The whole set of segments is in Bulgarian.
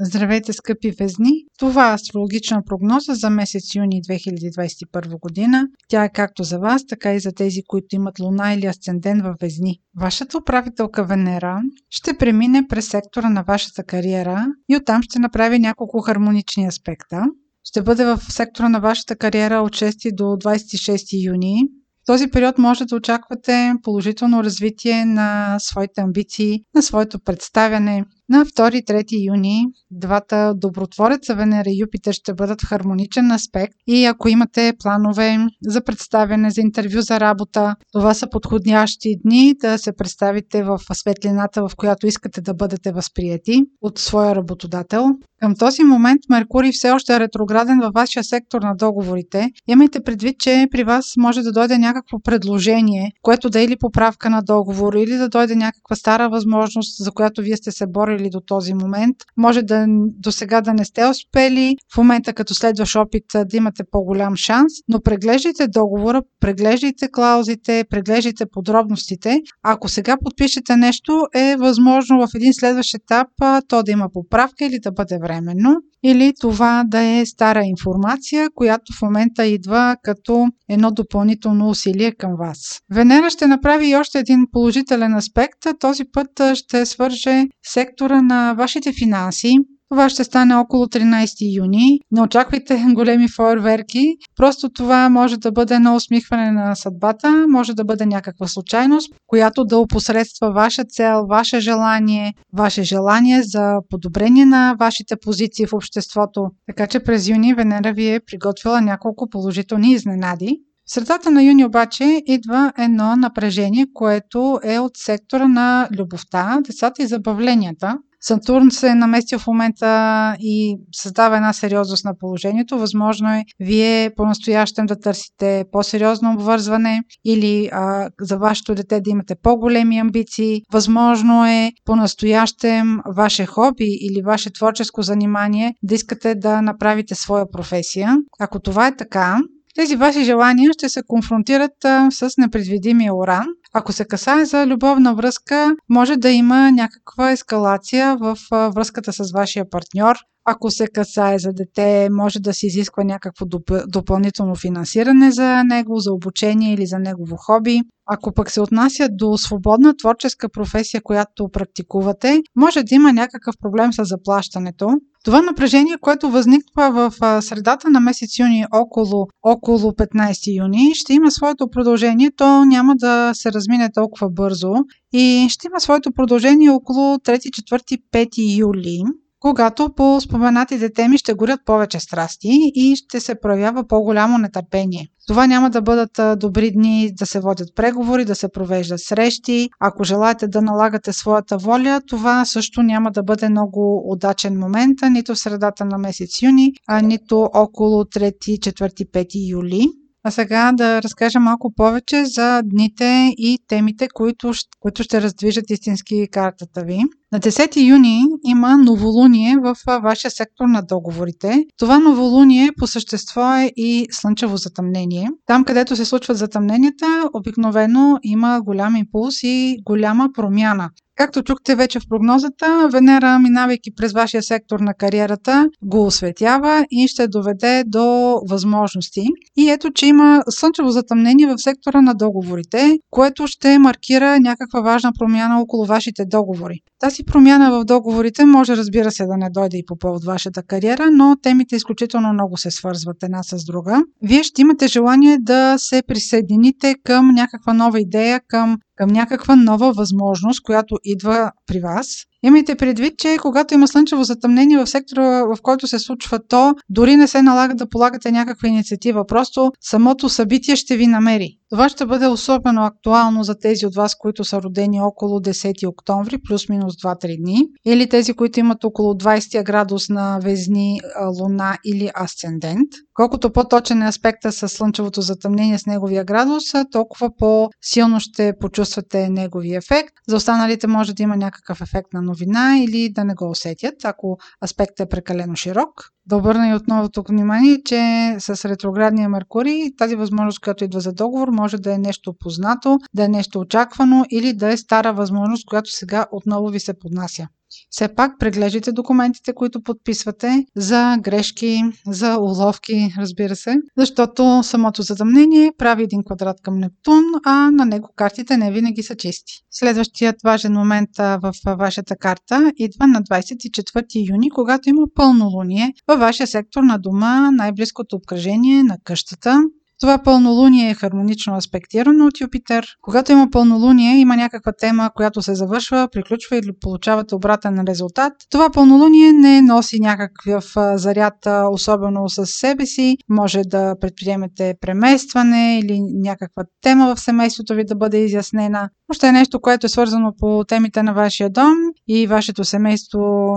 Здравейте, скъпи везни! Това е астрологична прогноза за месец юни 2021 година. Тя е както за вас, така и за тези, които имат луна или асцендент във везни. Вашата управителка Венера ще премине през сектора на вашата кариера и оттам ще направи няколко хармонични аспекта. Ще бъде в сектора на вашата кариера от 6 до 26 юни в този период може да очаквате положително развитие на своите амбиции, на своето представяне. На 2-3 юни двата добротвореца Венера и Юпитер ще бъдат в хармоничен аспект и ако имате планове за представяне, за интервю за работа, това са подходящи дни да се представите в светлината, в която искате да бъдете възприяти от своя работодател. Към този момент Меркурий все още е ретрограден във вашия сектор на договорите. Имайте предвид, че при вас може да дойде някакво предложение, което да е или поправка на договор, или да дойде някаква стара възможност, за която вие сте се борили до този момент. Може да до сега да не сте успели, в момента като следваш опит да имате по-голям шанс, но преглеждайте договора, преглеждайте клаузите, преглеждайте подробностите. Ако сега подпишете нещо, е възможно в един следващ етап то да има поправка или да бъде време временно, или това да е стара информация, която в момента идва като едно допълнително усилие към вас. Венера ще направи и още един положителен аспект. Този път ще свърже сектора на вашите финанси, това ще стане около 13 юни. Не очаквайте големи фойерверки. Просто това може да бъде едно усмихване на съдбата, може да бъде някаква случайност, която да опосредства ваша цел, ваше желание, ваше желание за подобрение на вашите позиции в обществото. Така че през юни Венера ви е приготвила няколко положителни изненади. В средата на юни обаче идва едно напрежение, което е от сектора на любовта, децата и забавленията. Сатурн се е наместил в момента и създава една сериозност на положението. Възможно е вие по-настоящем да търсите по-сериозно обвързване или а, за вашето дете да имате по-големи амбиции. Възможно е по-настоящем ваше хоби или ваше творческо занимание да искате да направите своя професия. Ако това е така, тези ваши желания ще се конфронтират а, с непредвидимия уран. Ако се касае за любовна връзка, може да има някаква ескалация в а, връзката с вашия партньор. Ако се касае за дете, може да се изисква някакво доп- допълнително финансиране за него, за обучение или за негово хоби. Ако пък се отнася до свободна творческа професия, която практикувате, може да има някакъв проблем с заплащането. Това напрежение, което възниква в средата на месец юни около, около 15 юни, ще има своето продължение. То няма да се размине толкова бързо и ще има своето продължение около 3, 4, 5 юли когато по споменатите теми ще горят повече страсти и ще се проявява по-голямо нетърпение. Това няма да бъдат добри дни да се водят преговори, да се провеждат срещи. Ако желаете да налагате своята воля, това също няма да бъде много удачен момент, нито в средата на месец юни, а нито около 3, 4, 5 юли. А сега да разкажа малко повече за дните и темите, които, които ще раздвижат истински картата ви. На 10 юни има новолуние в вашия сектор на договорите. Това новолуние по същество е и слънчево затъмнение. Там, където се случват затъмненията, обикновено има голям импулс и голяма промяна. Както чухте вече в прогнозата, Венера, минавайки през вашия сектор на кариерата, го осветява и ще доведе до възможности. И ето, че има слънчево затъмнение в сектора на договорите, което ще маркира някаква важна промяна около вашите договори. Тази промяна в договорите може, разбира се, да не дойде и по повод вашата кариера, но темите изключително много се свързват една с друга. Вие ще имате желание да се присъедините към някаква нова идея, към към някаква нова възможност, която идва при вас. Имайте предвид, че когато има слънчево затъмнение в сектора, в който се случва то, дори не се налага да полагате някаква инициатива. Просто самото събитие ще ви намери. Това ще бъде особено актуално за тези от вас, които са родени около 10 октомври, плюс-минус 2-3 дни, или тези, които имат около 20 градус на Везни, Луна или Асцендент. Колкото по-точен е аспекта с слънчевото затъмнение с неговия градус, толкова по-силно ще почувствате неговия ефект. За останалите може да има някакъв ефект на новина или да не го усетят, ако аспектът е прекалено широк. Да обърна и отново тук внимание, че с ретроградния Меркурий тази възможност, която идва за договор, може да е нещо познато, да е нещо очаквано или да е стара възможност, която сега отново ви се поднася. Все пак преглеждайте документите, които подписвате за грешки, за уловки, разбира се, защото самото затъмнение прави един квадрат към Нептун, а на него картите не винаги са чисти. Следващият важен момент в вашата карта идва на 24 юни, когато има пълнолуние във вашия сектор на дома, най-близкото обкръжение на къщата. Това пълнолуние е хармонично аспектирано от Юпитер. Когато има пълнолуние, има някаква тема, която се завършва, приключва или получавате обратен резултат. Това пълнолуние не носи някакъв заряд, особено с себе си. Може да предприемете преместване или някаква тема в семейството ви да бъде изяснена. Още е нещо, което е свързано по темите на вашия дом и вашето семейство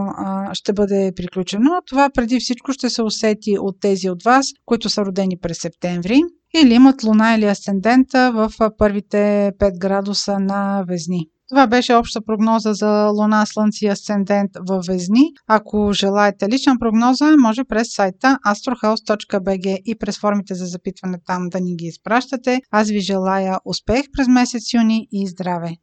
ще бъде приключено. Това преди всичко ще се усети от тези от вас, които са родени през септември или имат луна или асцендента в първите 5 градуса на Везни. Това беше обща прогноза за Луна, Слънце и Асцендент в Везни. Ако желаете лична прогноза, може през сайта astrohouse.bg и през формите за запитване там да ни ги изпращате. Аз ви желая успех през месец юни и здраве!